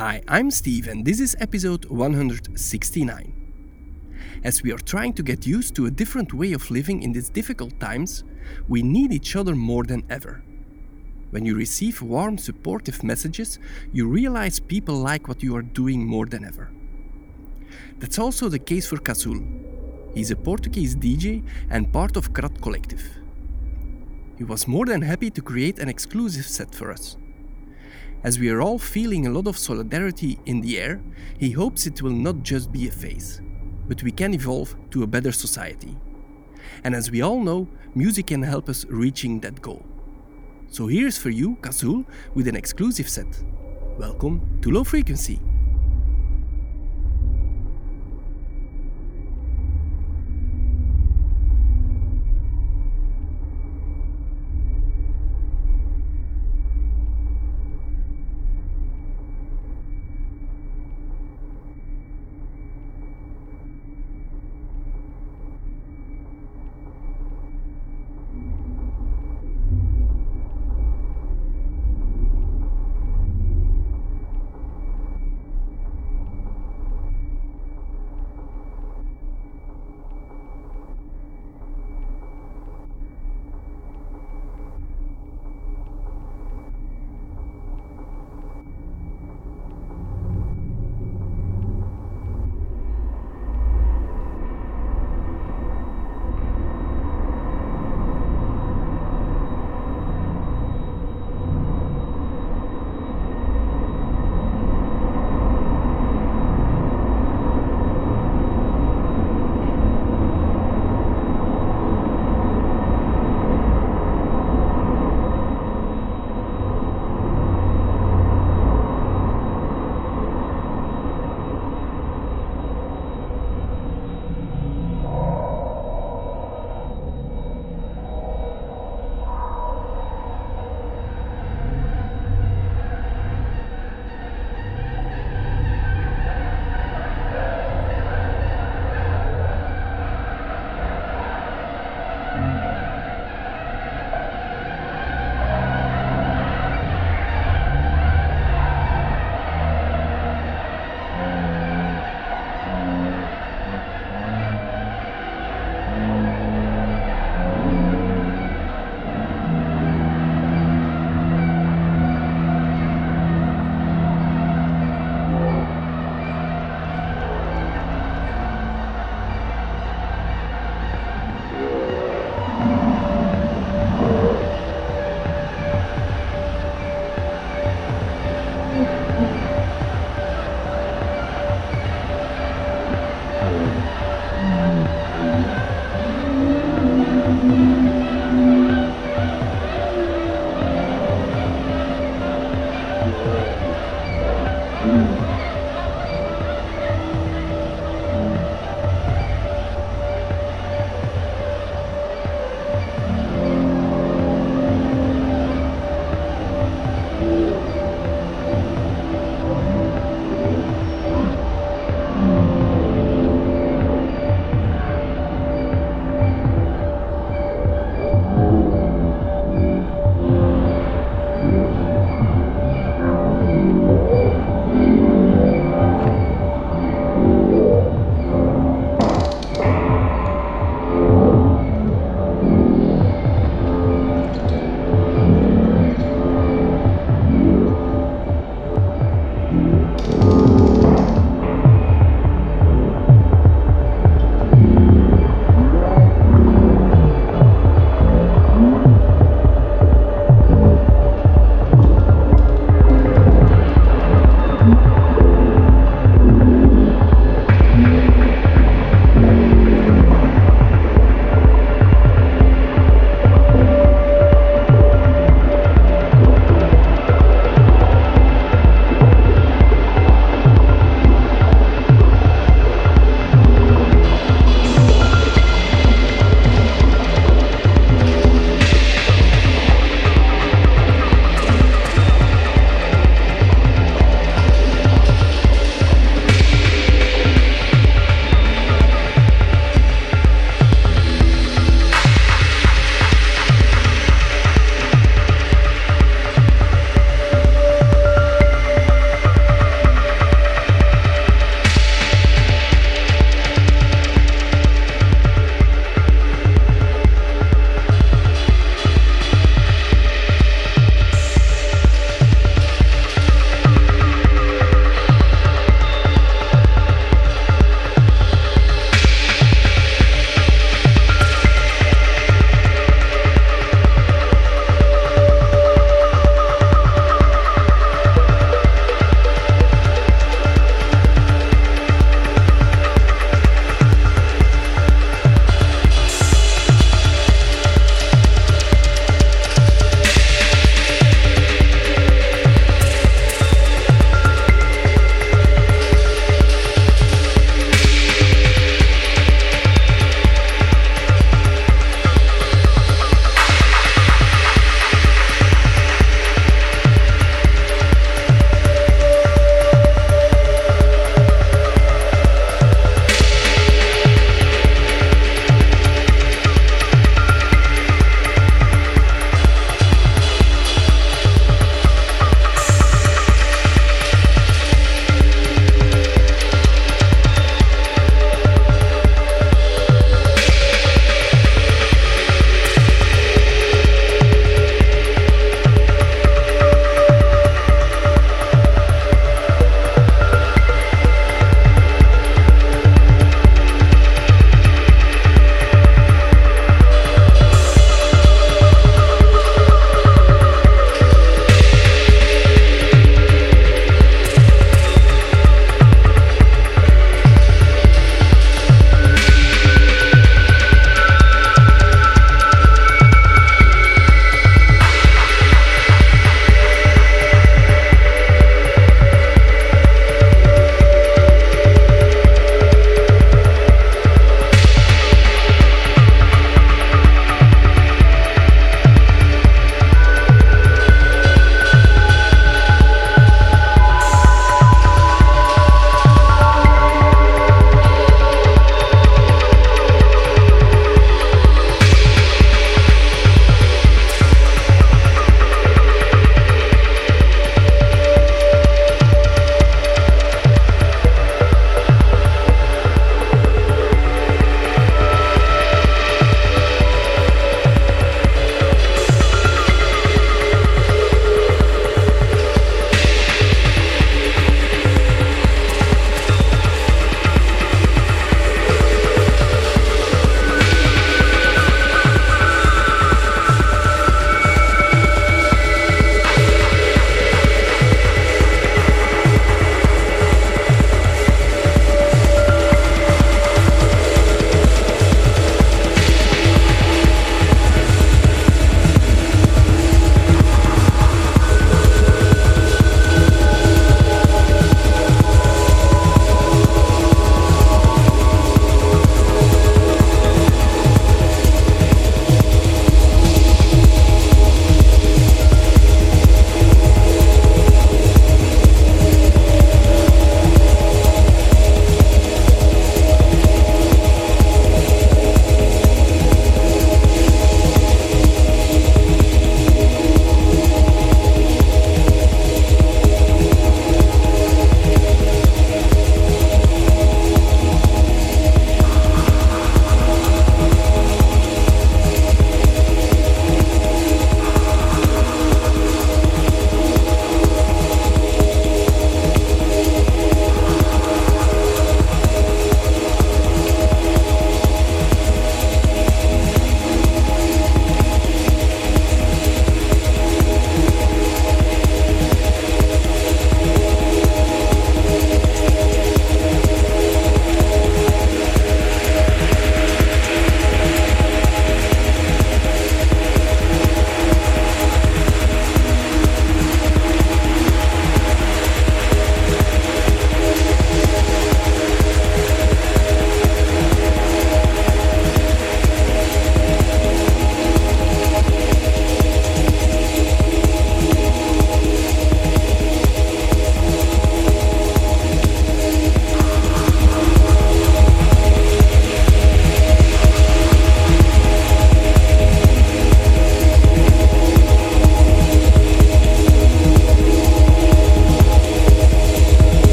Hi, I'm Steve, and this is episode 169. As we are trying to get used to a different way of living in these difficult times, we need each other more than ever. When you receive warm, supportive messages, you realize people like what you are doing more than ever. That's also the case for Kazul. He's a Portuguese DJ and part of Krat Collective. He was more than happy to create an exclusive set for us. As we are all feeling a lot of solidarity in the air, he hopes it will not just be a phase, but we can evolve to a better society. And as we all know, music can help us reaching that goal. So here's for you, Kazul, with an exclusive set. Welcome to Low Frequency.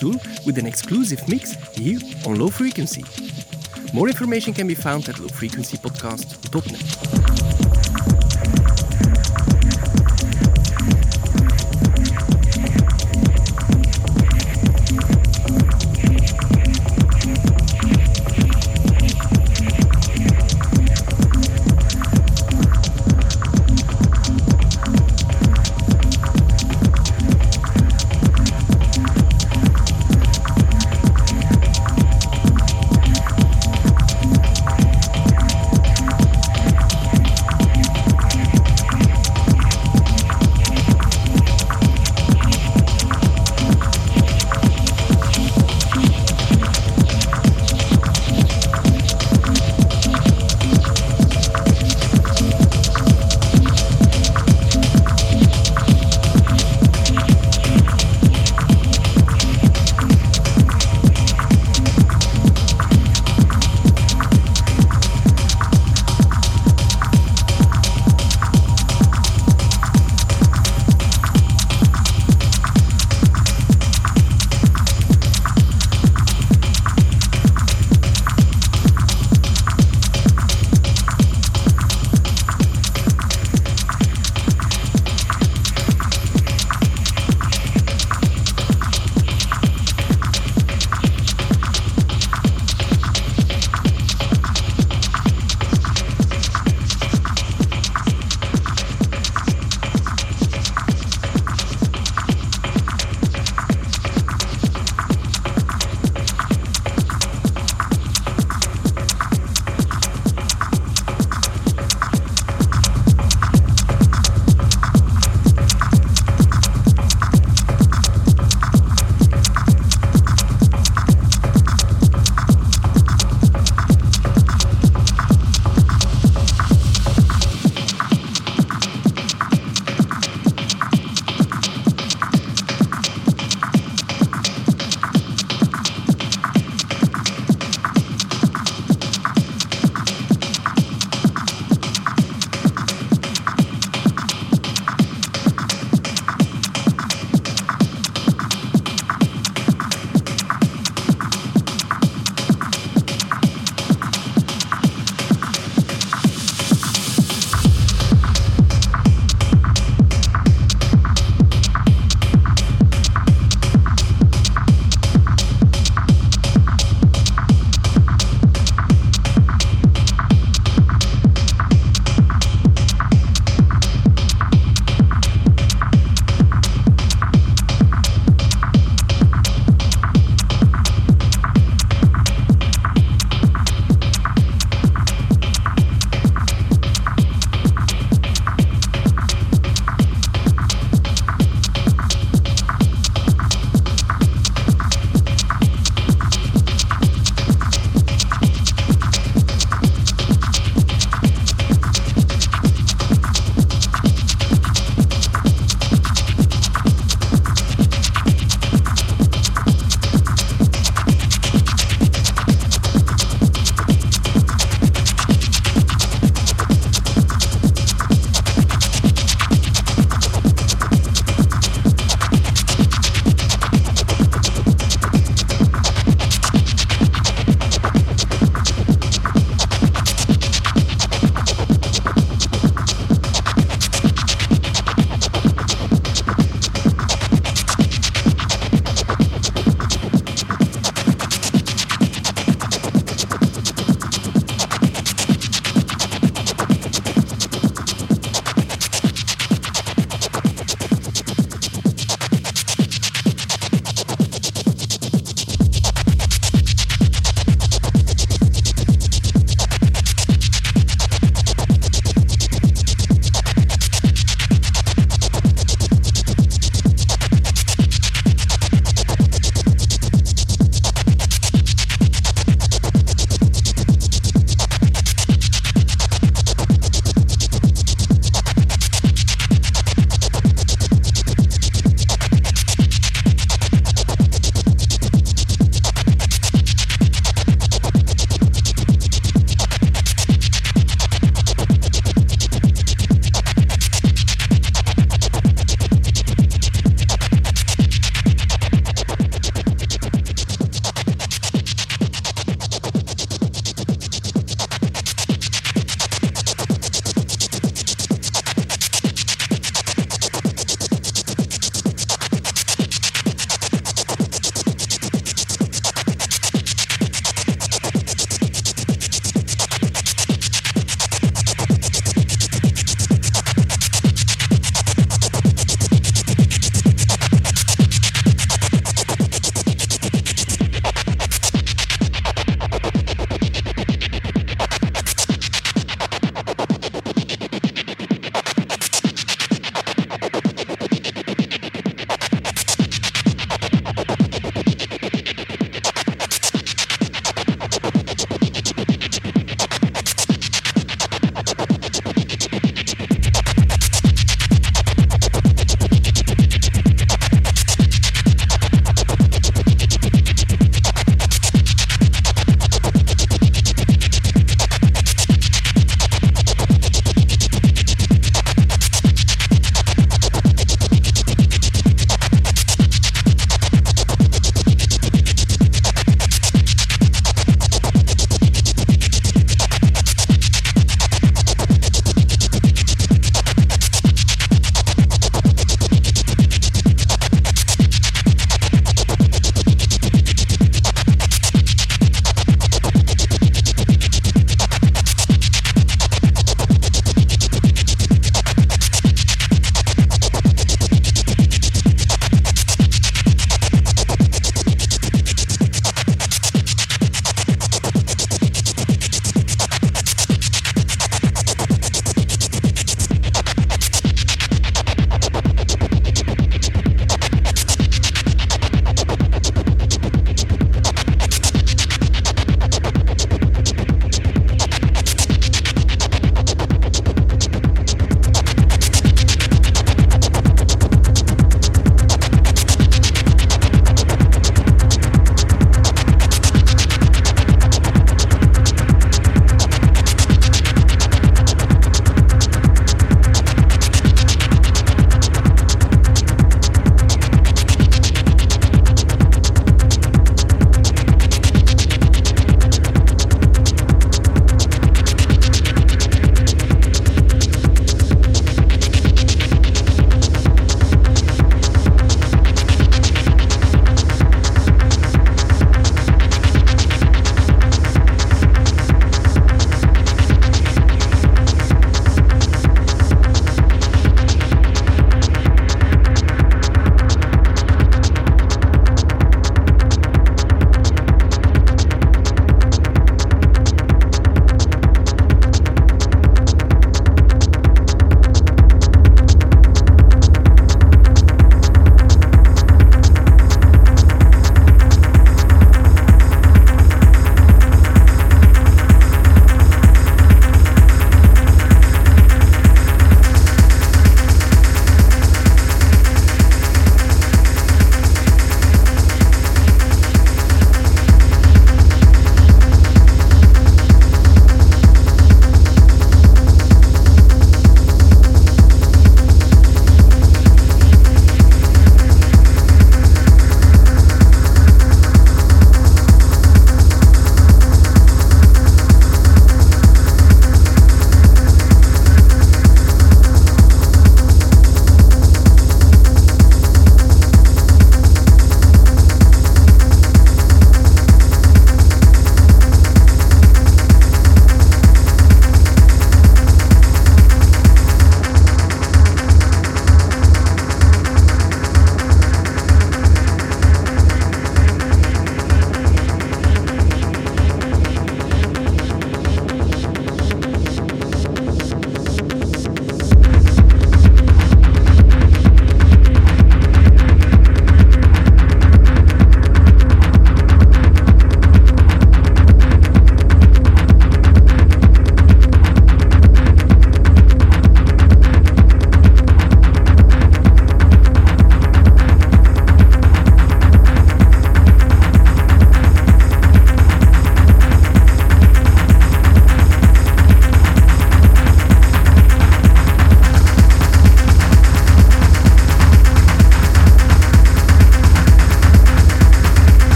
Kasul with an exclusive mix here on Low Frequency. More information can be found at lowfrequencypodcast.net.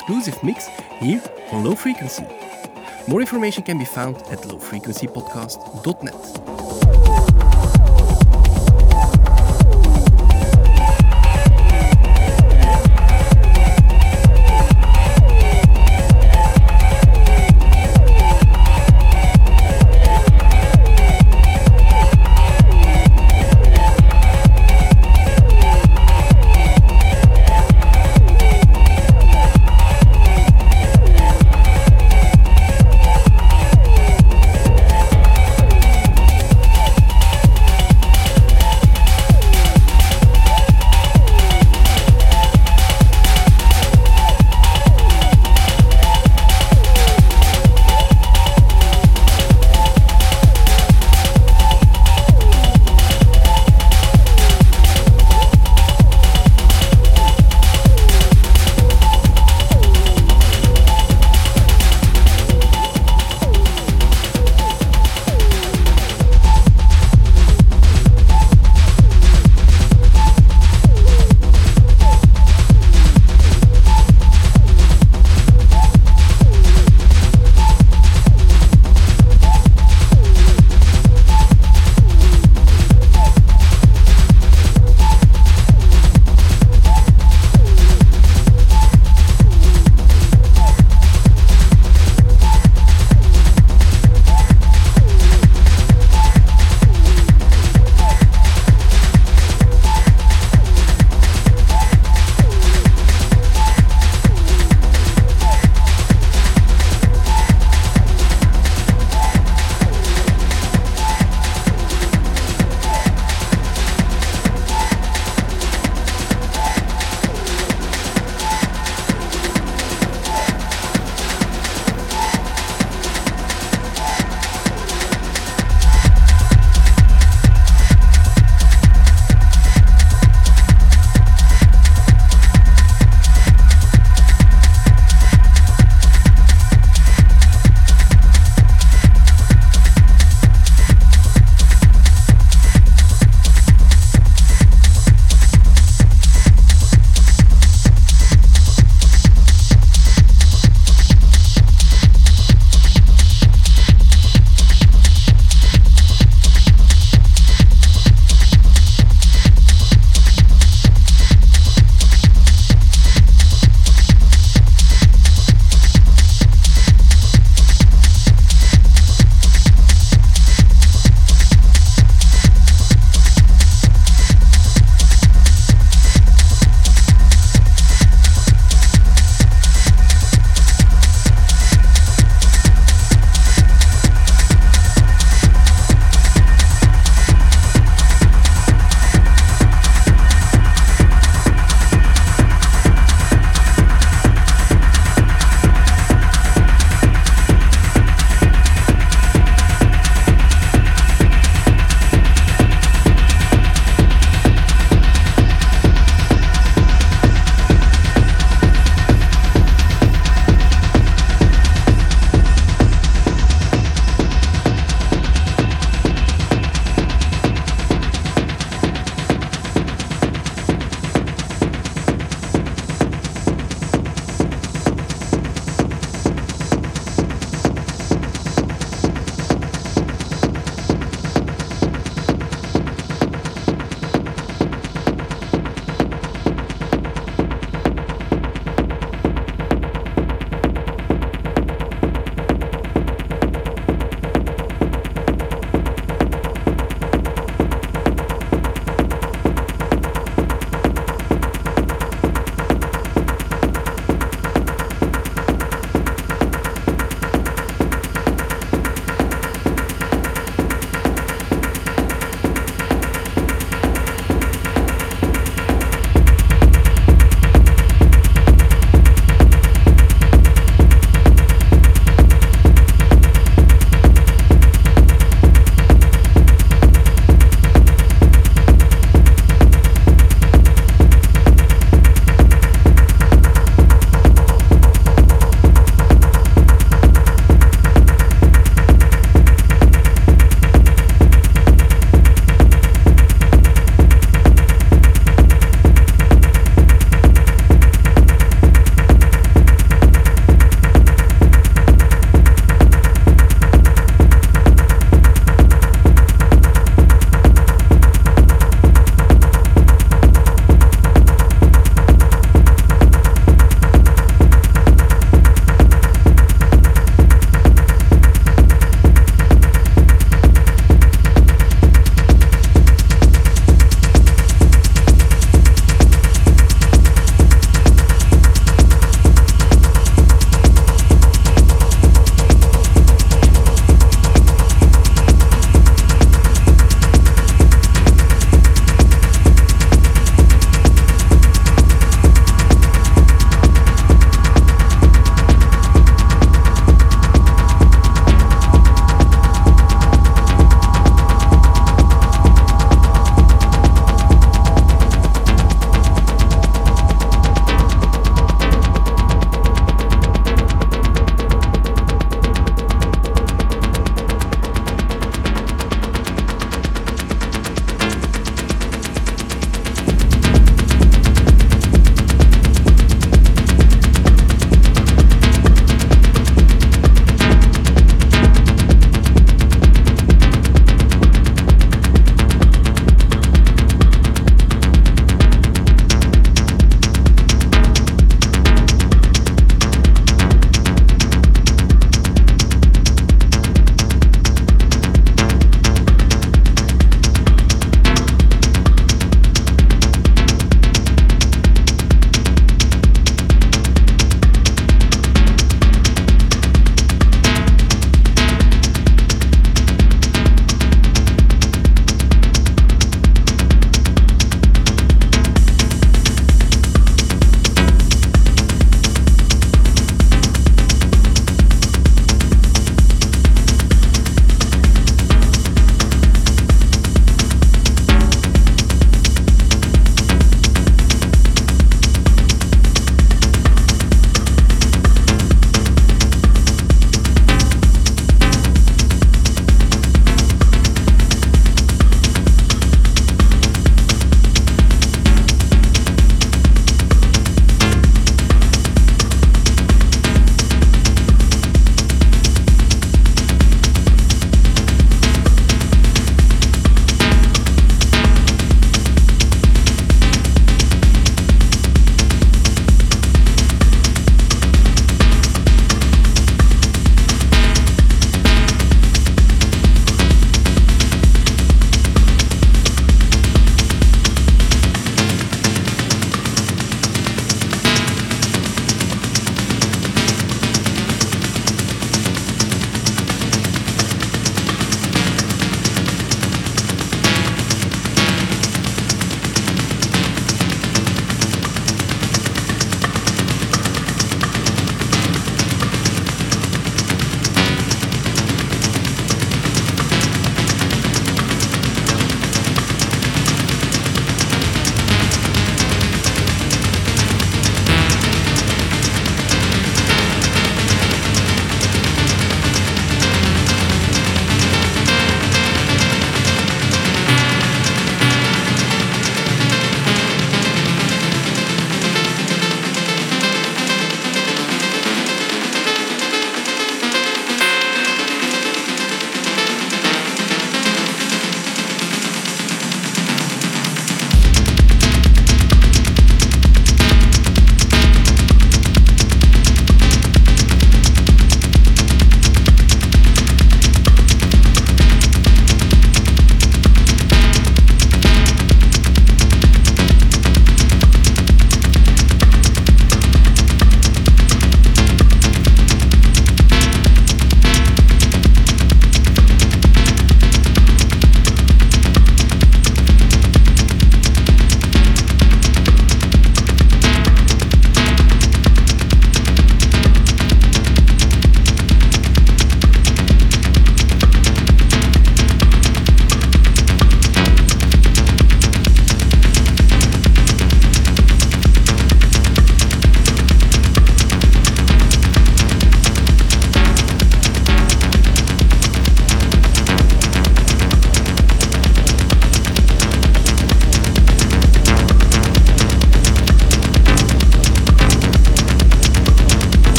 exclusive mix here on Low Frequency. More information can be found at lowfrequencypodcast.net.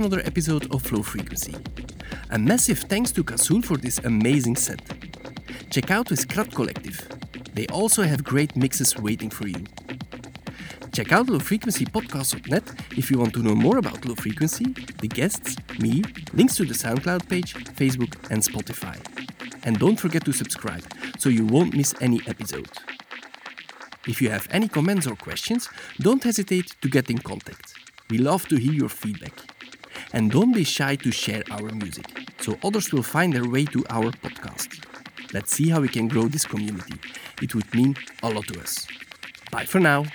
another episode of Low Frequency. A massive thanks to Kasul for this amazing set. Check out his Krat Collective. They also have great mixes waiting for you. Check out lowfrequencypodcast.net if you want to know more about low frequency, the guests, me, links to the SoundCloud page, Facebook, and Spotify. And don't forget to subscribe so you won't miss any episode. If you have any comments or questions, don't hesitate to get in contact. We love to hear your feedback. And don't be shy to share our music, so others will find their way to our podcast. Let's see how we can grow this community. It would mean a lot to us. Bye for now.